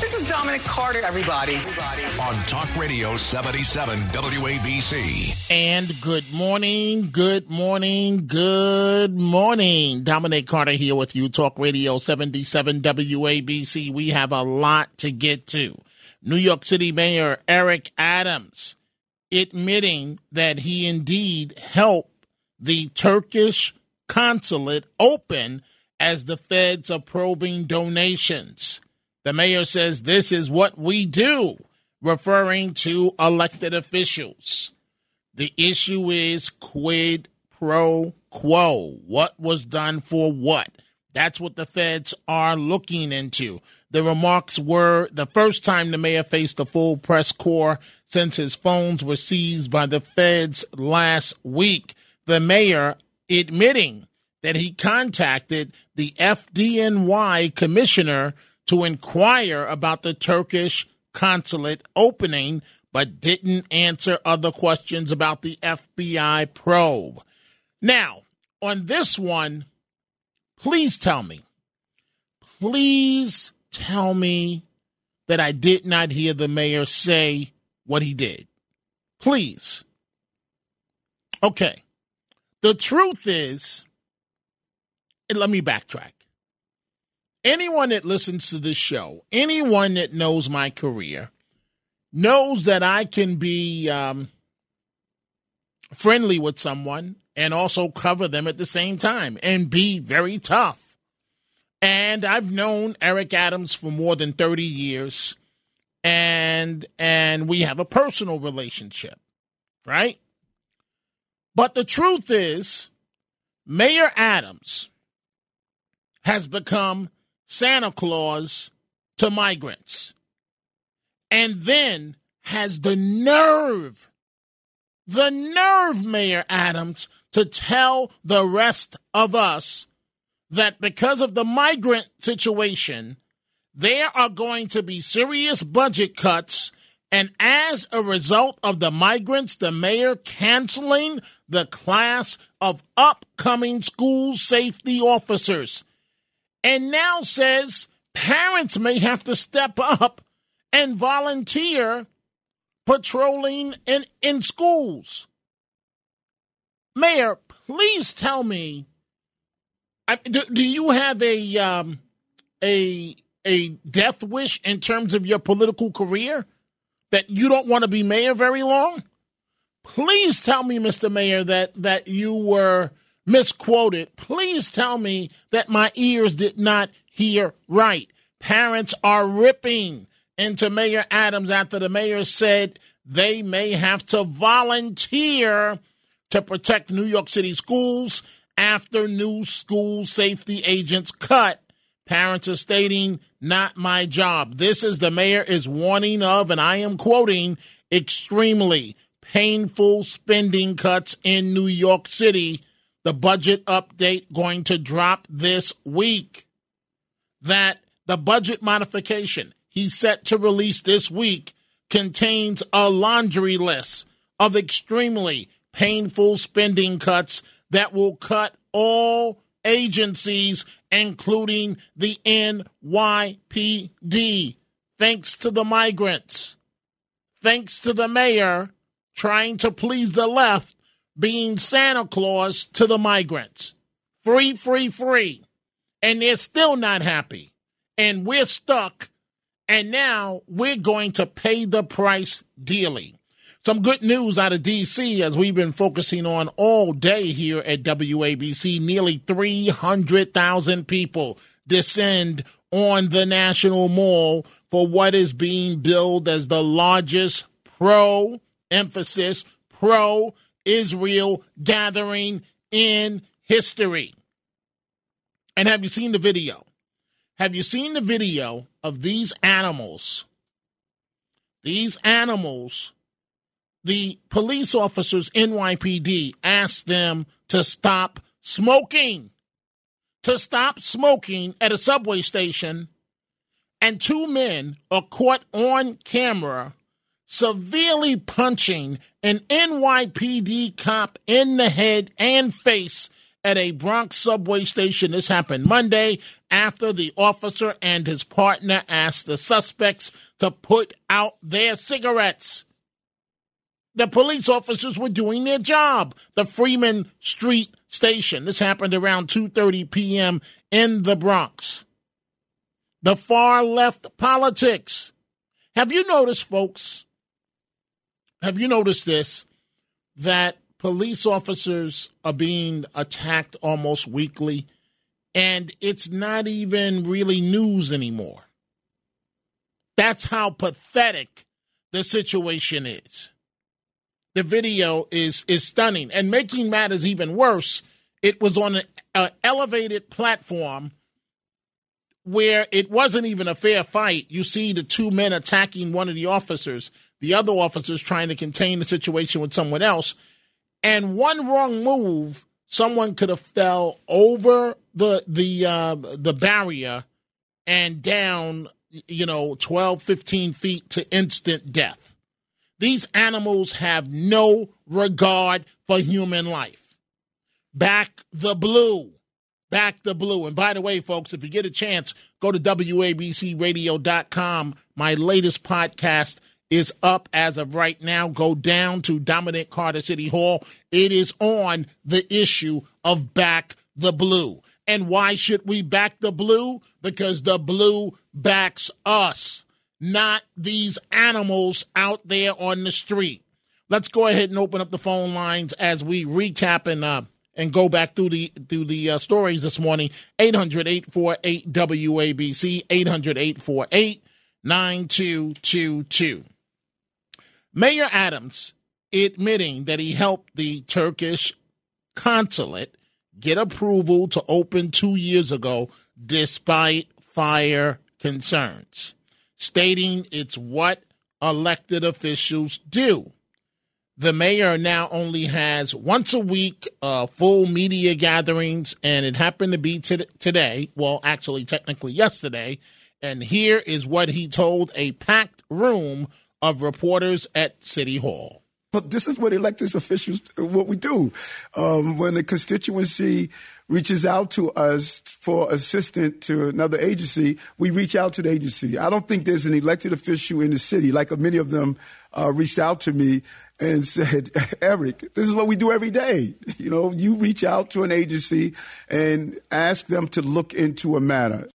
This is Dominic Carter, everybody. On Talk Radio 77 WABC. And good morning, good morning, good morning. Dominic Carter here with you, Talk Radio 77 WABC. We have a lot to get to. New York City Mayor Eric Adams admitting that he indeed helped the Turkish consulate open as the feds are probing donations. The mayor says this is what we do, referring to elected officials. The issue is quid pro quo. What was done for what? That's what the feds are looking into. The remarks were the first time the mayor faced a full press corps since his phones were seized by the feds last week. The mayor admitting that he contacted the FDNY commissioner to inquire about the Turkish consulate opening, but didn't answer other questions about the FBI probe. Now, on this one, please tell me, please tell me that I did not hear the mayor say what he did. Please. Okay. The truth is, and let me backtrack anyone that listens to this show, anyone that knows my career, knows that I can be um, friendly with someone and also cover them at the same time and be very tough. And I've known Eric Adams for more than 30 years and and we have a personal relationship, right? But the truth is Mayor Adams has become Santa Claus to migrants and then has the nerve, the nerve, Mayor Adams, to tell the rest of us that because of the migrant situation, there are going to be serious budget cuts. And as a result of the migrants, the mayor canceling the class of upcoming school safety officers and now says parents may have to step up and volunteer patrolling in, in schools. Mayor, please tell me do, do you have a um, a a death wish in terms of your political career that you don't want to be mayor very long? Please tell me, Mr. Mayor, that that you were misquoted. Please tell me that my ears did not hear right. Parents are ripping into Mayor Adams after the mayor said they may have to volunteer to protect New York City schools after new school safety agents cut. Parents are stating, not my job. This is the mayor is warning of, and I am quoting, extremely painful spending cuts in New York City the budget update going to drop this week. That the budget modification he's set to release this week contains a laundry list of extremely painful spending cuts that will cut all agencies, including the NYPD, thanks to the migrants, thanks to the mayor trying to please the left being Santa Claus to the migrants. Free, free, free. And they're still not happy. And we're stuck. And now we're going to pay the price dearly. Some good news out of D.C. as we've been focusing on all day here at WABC. Nearly 300,000 people descend on the National Mall for what is being billed as the largest pro emphasis, pro Israel gathering in history. And have you seen the video? Have you seen the video of these animals? These animals, the police officers, NYPD, asked them to stop smoking, to stop smoking at a subway station. And two men are caught on camera severely punching an NYPD cop in the head and face at a Bronx subway station. This happened Monday after the officer and his partner asked the suspects to put out their cigarettes. The police officers were doing their job. The Freeman Street station. This happened around 2:30 p.m. in the Bronx. The far left politics. Have you noticed folks? Have you noticed this that police officers are being attacked almost weekly, and it's not even really news anymore. That's how pathetic the situation is. The video is is stunning, and making matters even worse, it was on an elevated platform where it wasn't even a fair fight. You see the two men attacking one of the officers, the other officers trying to contain the situation with someone else and one wrong move, someone could have fell over the the uh, the barrier and down, you know, 12, 15 feet to instant death. These animals have no regard for human life. Back the blue. Back the blue. And by the way, folks, if you get a chance, go to WABCRadio.com. My latest podcast is up as of right now. Go down to Dominic Carter City Hall. It is on the issue of back the blue. And why should we back the blue? Because the blue backs us, not these animals out there on the street. Let's go ahead and open up the phone lines as we recap and uh, and go back through the through the uh, stories this morning. 800-848 WABC 800-848 9222. Mayor Adams admitting that he helped the Turkish consulate get approval to open two years ago despite fire concerns, stating it's what elected officials do. The mayor now only has once a week uh, full media gatherings, and it happened to be t- today. Well, actually, technically yesterday. And here is what he told a packed room of reporters at City Hall. But this is what elected officials, what we do. Um, when the constituency reaches out to us for assistance to another agency, we reach out to the agency. I don't think there's an elected official in the city, like many of them uh, reached out to me and said, Eric, this is what we do every day. You know, you reach out to an agency and ask them to look into a matter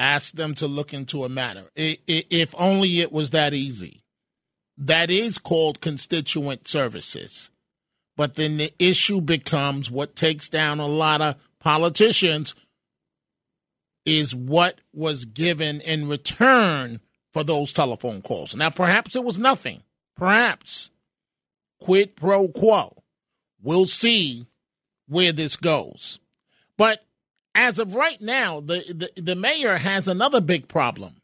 ask them to look into a matter. If only it was that easy. That is called constituent services. But then the issue becomes what takes down a lot of politicians is what was given in return for those telephone calls. Now, perhaps it was nothing. Perhaps. Quid pro quo. We'll see where this goes. But as of right now, the, the, the mayor has another big problem.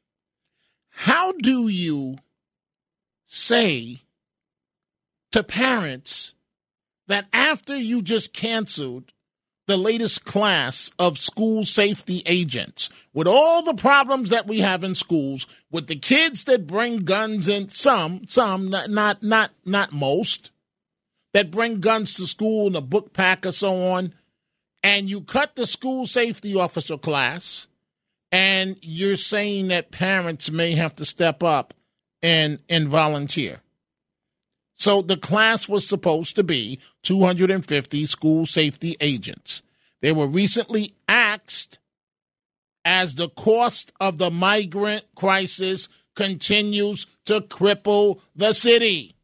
How do you say to parents that after you just canceled the latest class of school safety agents with all the problems that we have in schools with the kids that bring guns in some some not not not, not most that bring guns to school in a book pack or so on and you cut the school safety officer class, and you're saying that parents may have to step up and and volunteer. So the class was supposed to be 250 school safety agents. They were recently axed as the cost of the migrant crisis continues to cripple the city.